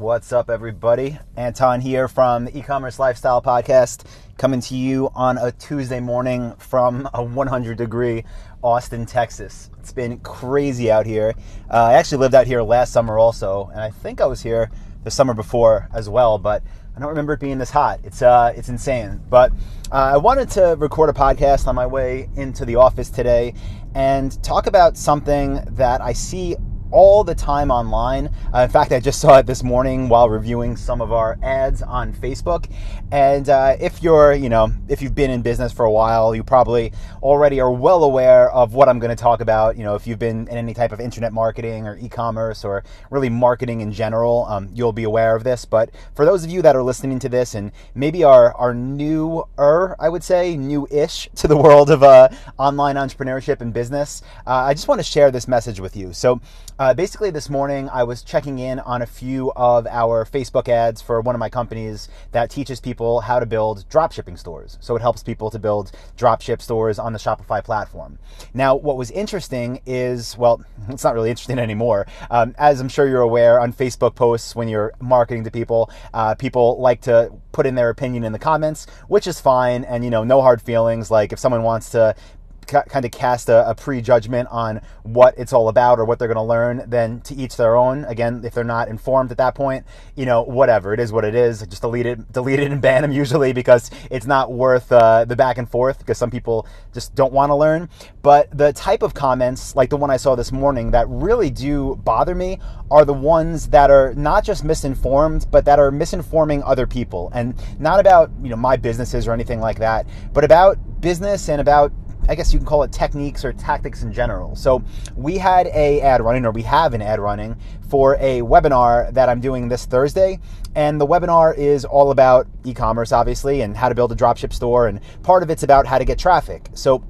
What's up, everybody? Anton here from the e-commerce lifestyle podcast, coming to you on a Tuesday morning from a 100 degree Austin, Texas. It's been crazy out here. Uh, I actually lived out here last summer also, and I think I was here the summer before as well, but I don't remember it being this hot. It's uh, it's insane. But uh, I wanted to record a podcast on my way into the office today and talk about something that I see all the time online. Uh, in fact, I just saw it this morning while reviewing some of our ads on Facebook. And uh, if you're, you know, if you've been in business for a while, you probably already are well aware of what I'm going to talk about. You know, if you've been in any type of internet marketing or e-commerce or really marketing in general, um, you'll be aware of this. But for those of you that are listening to this and maybe are are newer, I would say new-ish to the world of uh, online entrepreneurship and business, uh, I just want to share this message with you. So. Uh, basically, this morning I was checking in on a few of our Facebook ads for one of my companies that teaches people how to build dropshipping stores. So it helps people to build dropship stores on the Shopify platform. Now, what was interesting is, well, it's not really interesting anymore. Um, as I'm sure you're aware, on Facebook posts, when you're marketing to people, uh, people like to put in their opinion in the comments, which is fine. And, you know, no hard feelings. Like if someone wants to kind of cast a, a prejudgment on what it's all about or what they're going to learn, then to each their own. Again, if they're not informed at that point, you know, whatever it is, what it is. Just delete it, delete it, and ban them usually because it's not worth uh, the back and forth because some people just don't want to learn. But the type of comments, like the one I saw this morning, that really do bother me are the ones that are not just misinformed, but that are misinforming other people, and not about you know my businesses or anything like that, but about business and about I guess you can call it techniques or tactics in general. So we had a ad running, or we have an ad running for a webinar that I'm doing this Thursday. And the webinar is all about e-commerce, obviously, and how to build a dropship store. And part of it's about how to get traffic. So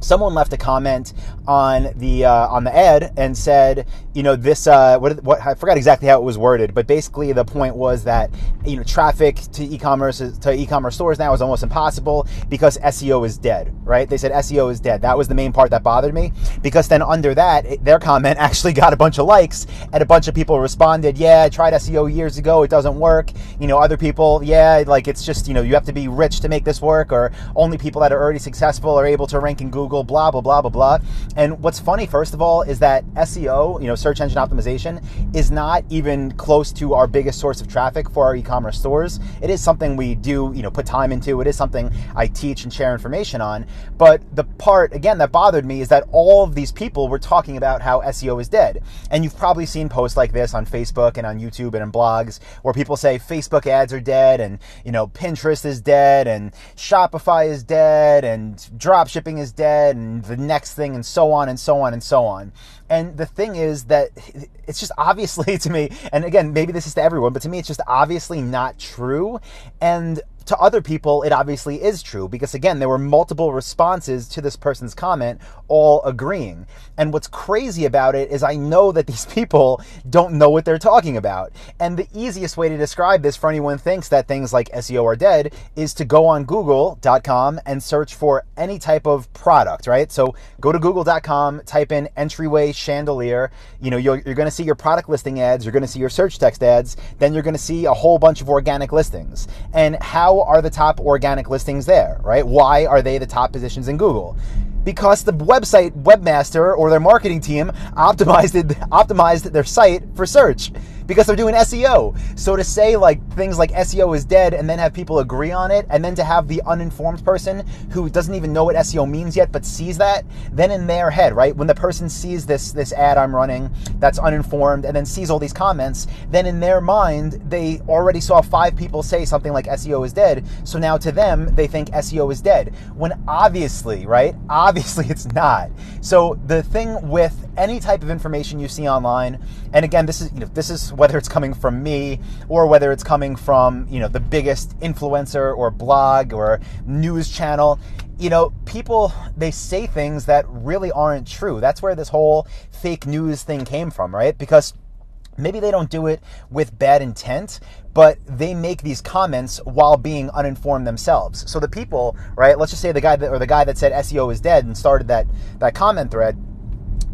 someone left a comment on the uh, on the ad and said, you know, this uh, what, what I forgot exactly how it was worded, but basically the point was that you know traffic to e-commerce to e-commerce stores now is almost impossible because SEO is dead, right? They said SEO is dead. That was the main part that bothered me because then under that it, their comment actually got a bunch of likes and a bunch of people responded, yeah, I tried SEO years ago, it doesn't work. You know, other people, yeah, like it's just you know you have to be rich to make this work, or only people that are already successful are able to rank in Google Google, blah, blah, blah, blah, blah. And what's funny, first of all, is that SEO, you know, search engine optimization, is not even close to our biggest source of traffic for our e-commerce stores. It is something we do, you know, put time into. It is something I teach and share information on. But the part, again, that bothered me is that all of these people were talking about how SEO is dead. And you've probably seen posts like this on Facebook and on YouTube and in blogs where people say Facebook ads are dead and, you know, Pinterest is dead and Shopify is dead and drop shipping is dead and the next thing and so on and so on and so on. And the thing is that it's just obviously to me, and again, maybe this is to everyone, but to me, it's just obviously not true. And to other people, it obviously is true because, again, there were multiple responses to this person's comment, all agreeing. And what's crazy about it is I know that these people don't know what they're talking about. And the easiest way to describe this for anyone who thinks that things like SEO are dead is to go on google.com and search for any type of product, right? So go to google.com, type in entryway chandelier. You know, you're, you're going to see your product listing ads, you're going to see your search text ads, then you're going to see a whole bunch of organic listings. And how are the top organic listings there, right? Why are they the top positions in Google? because the website webmaster or their marketing team optimized it, optimized their site for search because they're doing SEO. So to say like things like SEO is dead and then have people agree on it and then to have the uninformed person who doesn't even know what SEO means yet but sees that, then in their head, right? When the person sees this this ad I'm running that's uninformed and then sees all these comments, then in their mind they already saw five people say something like SEO is dead. So now to them they think SEO is dead. When obviously, right? Obviously it's not. So the thing with any type of information you see online, and again, this is you know this is whether it's coming from me or whether it's coming from, you know, the biggest influencer or blog or news channel, you know, people they say things that really aren't true. That's where this whole fake news thing came from, right? Because maybe they don't do it with bad intent, but they make these comments while being uninformed themselves. So the people, right? Let's just say the guy that or the guy that said SEO is dead and started that that comment thread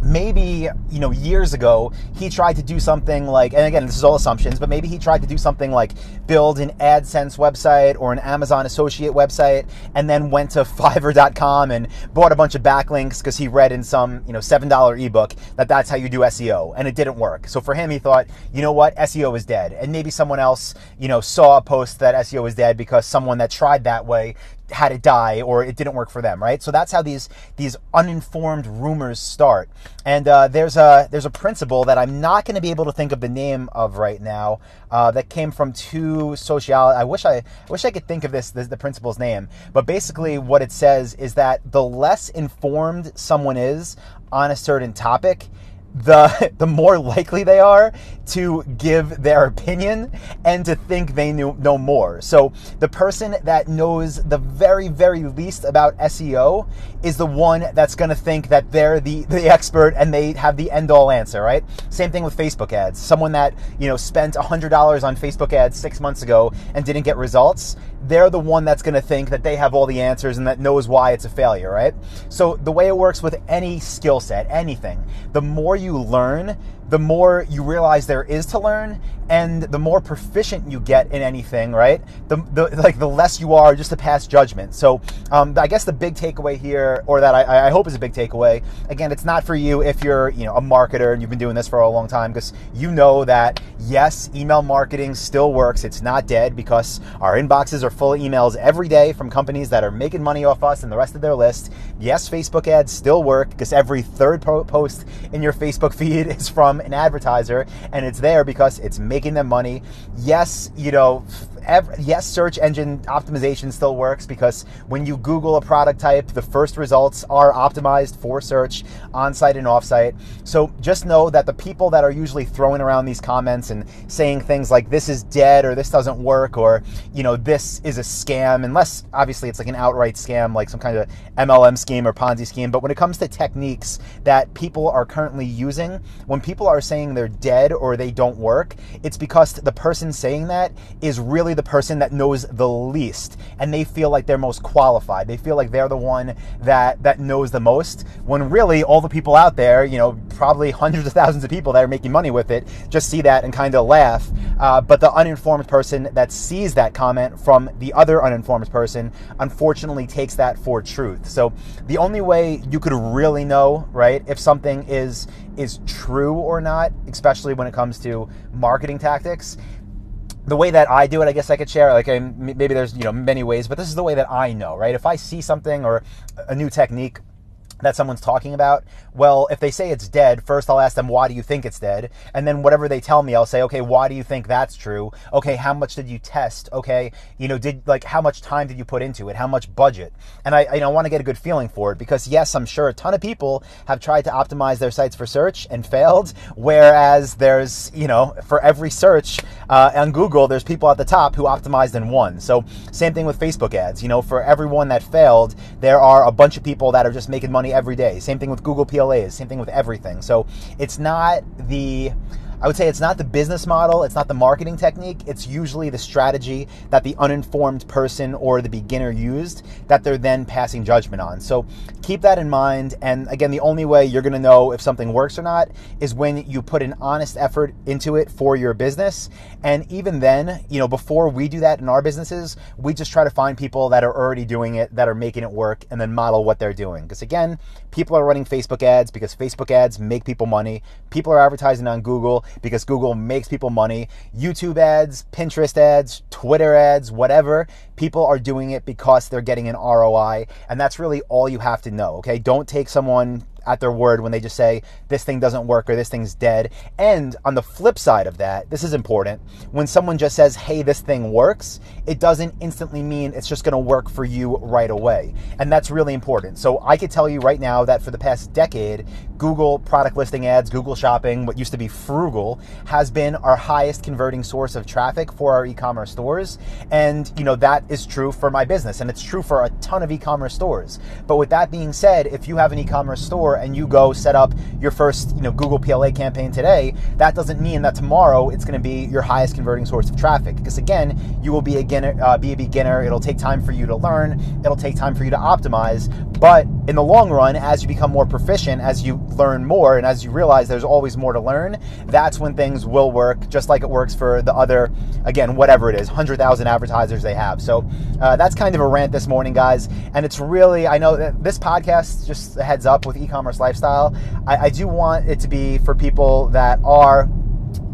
maybe you know years ago he tried to do something like and again this is all assumptions but maybe he tried to do something like build an adsense website or an amazon associate website and then went to fiverr.com and bought a bunch of backlinks because he read in some you know $7 ebook that that's how you do seo and it didn't work. So for him he thought you know what? Seo is dead. And maybe someone else you know saw a post that seo is dead because someone that tried that way had it die or it didn't work for them, right? So that's how these these uninformed rumors start. And uh, there's a there's a principle that I'm not going to be able to think of the name of right now uh, that came from two social. I wish I, I wish I could think of this, this the principle's name, but basically what it says is that the less informed someone is on a certain topic, the the more likely they are to give their opinion and to think they knew know more. So the person that knows the very very least about SEO is the one that's going to think that they're the the expert and they have the end all answer, right? Same thing with Facebook ads. Someone that, you know, spent $100 on Facebook ads 6 months ago and didn't get results, they're the one that's going to think that they have all the answers and that knows why it's a failure, right? So the way it works with any skill set, anything, the more you learn, the more you realize there is to learn and the more proficient you get in anything right? The, the like the less you are just to pass judgment. So um, i guess the big takeaway here or that I, I hope is a big takeaway again it's not for you if you're you know a marketer and you've been doing this for a long time because you know that yes email marketing still works. It's not dead because our inboxes are full of emails every day from companies that are making money off us and the rest of their list. Yes facebook ads still work because every third post in your facebook feed is from an advertiser and it's there because it's making them money. Yes, you know, every, yes, search engine optimization still works because when you Google a product type, the first results are optimized for search on site and off site. So just know that the people that are usually throwing around these comments and saying things like this is dead or this doesn't work or, you know, this is a scam, unless obviously it's like an outright scam, like some kind of MLM scheme or Ponzi scheme. But when it comes to techniques that people are currently using, when people are saying they're dead or they don't work, it's because the person saying that is really the person that knows the least and they feel like they're most qualified. They feel like they're the one that that knows the most when really all the people out there, you know, probably hundreds of thousands of people that are making money with it just see that and kind of laugh. Uh, but the uninformed person that sees that comment from the other uninformed person unfortunately takes that for truth. So the only way you could really know, right, if something is is true or not, especially when it comes to marketing tactics, the way that I do it, I guess I could share. Like, maybe there's you know many ways, but this is the way that I know, right? If I see something or a new technique that someone's talking about, well, if they say it's dead, first I'll ask them, why do you think it's dead? And then whatever they tell me, I'll say, okay, why do you think that's true? Okay, how much did you test? Okay, you know, did like how much time did you put into it? How much budget? And I, you know, want to get a good feeling for it because yes, I'm sure a ton of people have tried to optimize their sites for search and failed. Whereas there's, you know, for every search uh, on Google, there's people at the top who optimized and won. So same thing with Facebook ads. You know, for everyone that failed, there are a bunch of people that are just making money every day. Same thing with Google PLAs, same thing with everything. So it's not the I would say it's not the business model, it's not the marketing technique, it's usually the strategy that the uninformed person or the beginner used that they're then passing judgment on. So keep that in mind. And again, the only way you're to know if something works or not is when you put an honest effort into it for your business. And even then, you know, before we do that in our businesses, we just try to find people that are already doing it, that are making it work, and then model what they're doing. Because again, people are running Facebook ads because Facebook ads make people money. People are advertising on Google because Google makes people money. YouTube ads, Pinterest ads, Twitter ads, whatever, people are doing it because they're getting an ROI. And that's really all you have to know, okay? Don't take someone at their word when they just say this thing doesn't work or this thing's dead. And on the flip side of that, this is important. When someone just says, hey, this thing works, it doesn't instantly mean it's just going to work for you right away. And that's really important. So I could tell you right now that for the past decade, Google product listing ads, Google shopping, what used to be Froogle, has been our highest converting source of traffic for our e-commerce stores. And, you know, that is true for my business and it's true for a ton of e-commerce stores. But with that being said, if you have an e-commerce store and you go set up your first you know Google PLA campaign today, that doesn't mean that tomorrow it's going to be your highest converting source of traffic. Because again, you will be a beginner, uh, be a beginner. It'll take time for you to learn. It'll take time for you to optimize. But in the long run, as you become more proficient, as you learn more, and as you realize there's always more to learn, that's when things will work, just like it works for the other, again, whatever it is, 100,000 advertisers they have. So uh, that's kind of a rant this morning, guys. And it's really, I know that this podcast, just heads up with e commerce lifestyle, I, I do want it to be for people that are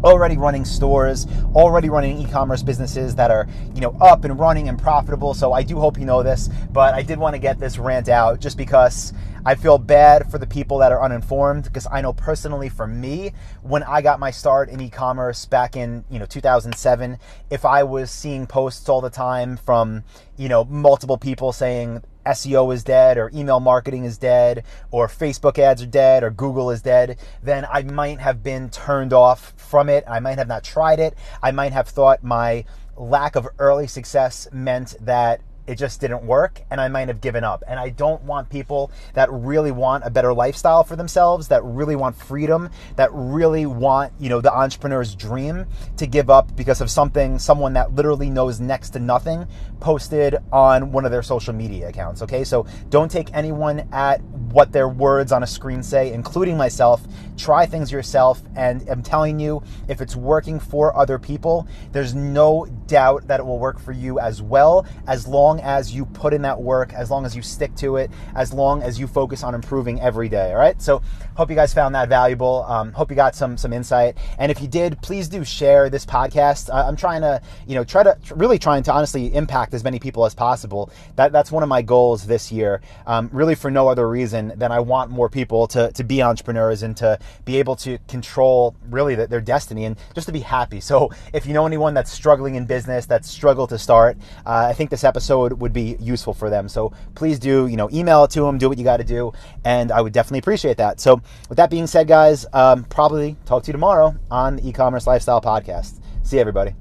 already running stores, already running e-commerce businesses that are, you know, up and running and profitable. So I do hope you know this, but I did want to get this rant out just because I feel bad for the people that are uninformed because I know personally for me, when I got my start in e-commerce back in, you know, 2007, if I was seeing posts all the time from, you know, multiple people saying SEO is dead or email marketing is dead or Facebook ads are dead or Google is dead, then I might have been turned off from it. I might have not tried it. I might have thought my lack of early success meant that it just didn't work and I might have given up. And I don't want people that really want a better lifestyle for themselves, that really want freedom, that really want, you know, the entrepreneur's dream to give up because of something someone that literally knows next to nothing posted on one of their social media accounts, okay? So don't take anyone at what their words on a screen say, including myself. Try things yourself and I'm telling you if it's working for other people, there's no doubt that it will work for you as well as long as you put in that work, as long as you stick to it, as long as you focus on improving every day. All right. So hope you guys found that valuable. Um, hope you got some some insight. And if you did, please do share this podcast. I'm trying to you know try to really trying to honestly impact as many people as possible. That that's one of my goals this year. Um, really for no other reason than I want more people to to be entrepreneurs and to be able to control really the, their destiny and just to be happy. So if you know anyone that's struggling in business, that's struggled to start, uh, I think this episode would be useful for them. So please do, you know, email it to them, do what you got to do, and I would definitely appreciate that. So with that being said, guys, um, probably talk to you tomorrow on the e-commerce lifestyle podcast. See everybody.